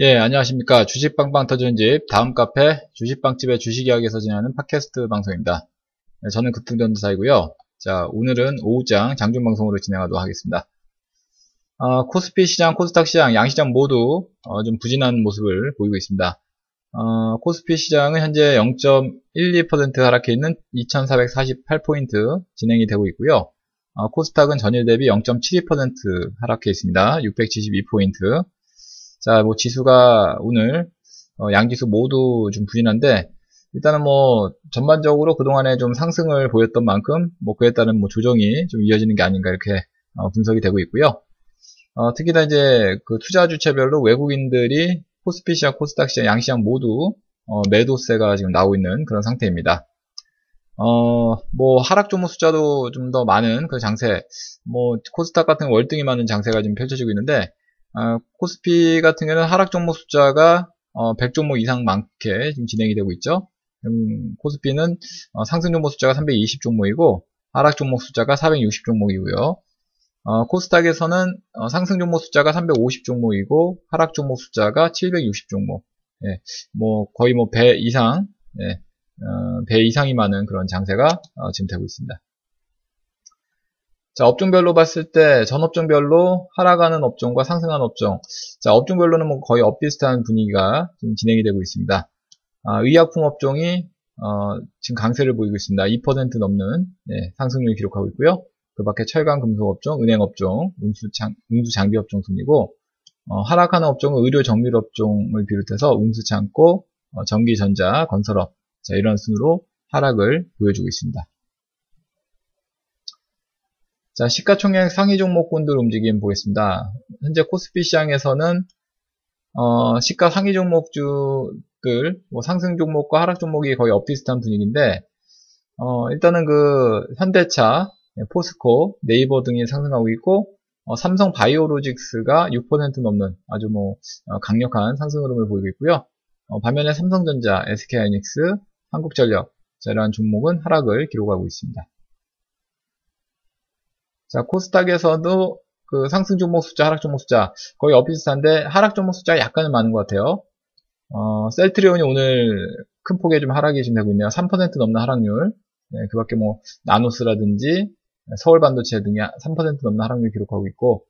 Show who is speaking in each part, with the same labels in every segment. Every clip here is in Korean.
Speaker 1: 예, 안녕하십니까. 주식빵빵 터지는 집, 다음 카페, 주식빵집의 주식 이야기에서 진행하는 팟캐스트 방송입니다. 네, 저는 급등전도사이고요. 자, 오늘은 오후장 장중 방송으로 진행하도록 하겠습니다. 어, 코스피 시장, 코스닥 시장, 양시장 모두 어, 좀 부진한 모습을 보이고 있습니다. 어, 코스피 시장은 현재 0.12% 하락해 있는 2448포인트 진행이 되고 있고요. 어, 코스닥은 전일 대비 0.72% 하락해 있습니다. 672포인트. 자, 뭐 지수가 오늘 어, 양지수 모두 좀 부진한데 일단은 뭐 전반적으로 그동안에 좀 상승을 보였던 만큼 뭐 그에 따른 뭐 조정이 좀 이어지는 게 아닌가 이렇게 어, 분석이 되고 있고요. 어, 특히나 이제 그 투자 주체별로 외국인들이 코스피 시장, 코스닥 시장, 양 시장 모두 어, 매도세가 지금 나오고 있는 그런 상태입니다. 어, 뭐 하락 종목 숫자도 좀 더 많은 그 장세, 뭐 코스닥 같은 월등히 많은 장세가 지금 펼쳐지고 있는데 어, 코스피 같은 경우는 하락 종목 숫자가 어, 100종목 이상 많게 지금 진행이 되고 있죠. 음, 코스피는 어, 상승 종목 숫자가 320종목이고 하락 종목 숫자가 460종목이고요. 어, 코스닥에서는 어, 상승 종목 숫자가 350종목이고 하락 종목 숫자가 760종목. 예, 뭐 거의 뭐 배 이상, 예, 어, 배 이상이 많은 그런 장세가 어, 지금 되고 있습니다. 자, 업종별로 봤을 때 전업종별로 하락하는 업종과 상승하는 업종. 자, 업종별로는 뭐 거의 엇비슷한 분위기가 지금 진행이 되고 있습니다. 아, 의약품 업종이 어, 지금 강세를 보이고 있습니다. 2% 넘는 네, 상승률을 기록하고 있고요. 그 밖에 철강 금속 업종, 은행 업종, 운수, 장, 운수 장비 업종 순이고 어, 하락하는 업종은 의료 정밀 업종을 비롯해서 운수 창고, 어, 전기 전자, 건설업 자, 이런 순으로 하락을 보여주고 있습니다. 자, 시가총액 상위 종목군들 움직임 보겠습니다. 현재 코스피 시장에서는 어, 시가 상위 종목주들, 뭐 상승 종목과 하락 종목이 거의 엇비슷한 분위기인데, 어, 일단은 그 현대차, 네, 포스코, 네이버 등이 상승하고 있고, 어, 삼성 바이오로직스가 6% 넘는 아주 뭐 어, 강력한 상승 흐름을 보이고 있고요. 어, 반면에 삼성전자, SK하이닉스, 한국전력 자, 이러한 종목은 하락을 기록하고 있습니다. 자, 코스닥에서도 그 상승 종목 숫자, 하락 종목 숫자 거의 엇비슷한데 하락 종목 숫자가 약간은 많은 것 같아요. 어, 셀트리온이 오늘 큰 폭의 좀 하락이 좀 되고 있네요. 3% 넘는 하락률. 네, 그 밖에 뭐 나노스라든지 서울 반도체 등이 3% 넘는 하락률 기록하고 있고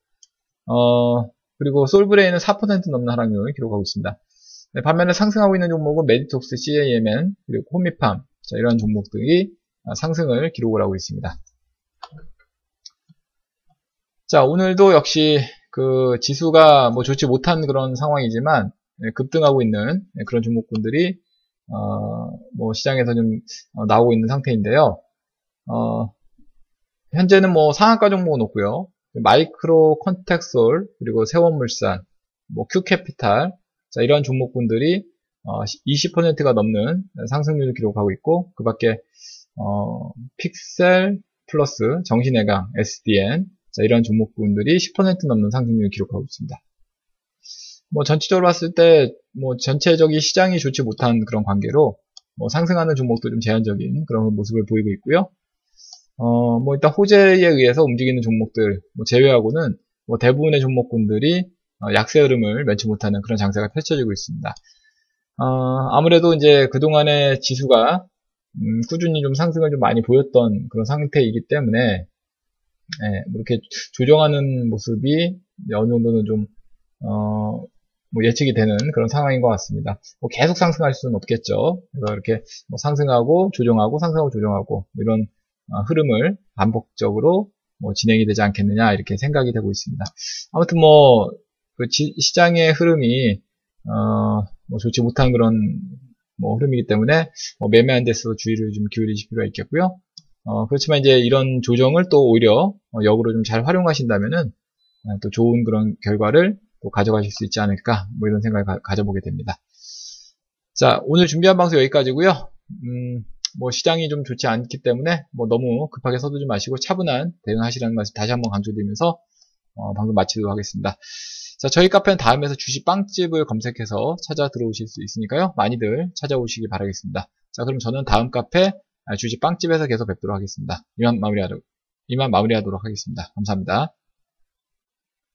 Speaker 1: 어, 그리고 솔브레인은 4% 넘는 하락률 기록하고 있습니다. 네, 반면에 상승하고 있는 종목은 메디톡스, CAMN, 그리고 호미팜 자, 이런 종목 들이 상승을 기록을 하고 있습니다. 자, 오늘도 역시 그 지수가 뭐 좋지 못한 그런 상황이지만 네, 급등하고 있는 네, 그런 종목군들이 어, 뭐 시장에서 좀 어, 나오고 있는 상태인데요. 어, 현재는 뭐 상한가 종목은 없고요. 마이크로 컨텍솔 그리고 세원물산, 뭐 큐캐피탈 자 이러한 종목군들이 어, 20%가 넘는 상승률을 기록하고 있고 그 밖에 어, 픽셀 플러스 정신해강 SDN 자, 이런 종목군들이 10% 넘는 상승률을 기록하고 있습니다. 뭐 전체적으로 봤을 때 뭐 전체적인 시장이 좋지 못한 그런 관계로 뭐 상승하는 종목도 좀 제한적인 그런 모습을 보이고 있고요. 어, 뭐 일단 호재에 의해서 움직이는 종목들 뭐 제외하고는 뭐 대부분의 종목군들이 어, 약세 흐름을 면치 못하는 그런 장세가 펼쳐지고 있습니다. 어, 아무래도 이제 그동안의 지수가 음, 꾸준히 좀 상승을 좀 많이 보였던 그런 상태이기 때문에 예, 뭐 이렇게 조정하는 모습이 어느 정도는 좀, 어, 뭐 예측이 되는 그런 상황인 것 같습니다. 뭐 계속 상승할 수는 없겠죠. 그래서 이렇게 뭐 상승하고 조정하고 상승하고 조정하고 뭐 이런 어, 흐름을 반복적으로 뭐 진행이 되지 않겠느냐 이렇게 생각이 되고 있습니다. 아무튼 뭐 그 시장의 흐름이 어, 뭐 좋지 못한 그런 뭐 흐름이기 때문에 뭐 매매한 데서 주의를 좀 기울이실 필요가 있겠고요. 어, 그렇지만 이제 이런 조정을 또 오히려 어, 역으로 좀 잘 활용하신다면은 어, 또 좋은 그런 결과를 또 가져가실 수 있지 않을까 뭐 이런 생각을 가, 져보게 됩니다. 자 오늘 준비한 방송 여기까지고요. 음, 뭐 시장이 좀 좋지 않기 때문에 뭐 너무 급하게 서두지 마시고 차분한 대응하시라는 말씀 다시 한번 강조드리면서 어, 방송 마치도록 하겠습니다. 자 저희 카페는 다음에서 주식 빵집을 검색해서 찾아 들어오실 수 있으니까요. 많이들 찾아오시기 바라겠습니다. 자 그럼 저는 다음 카페 주식 빵집에서 계속 뵙도록 하겠습니다. 이만 마무리하도록, 이만 마무리하도록 하겠습니다. 감사합니다.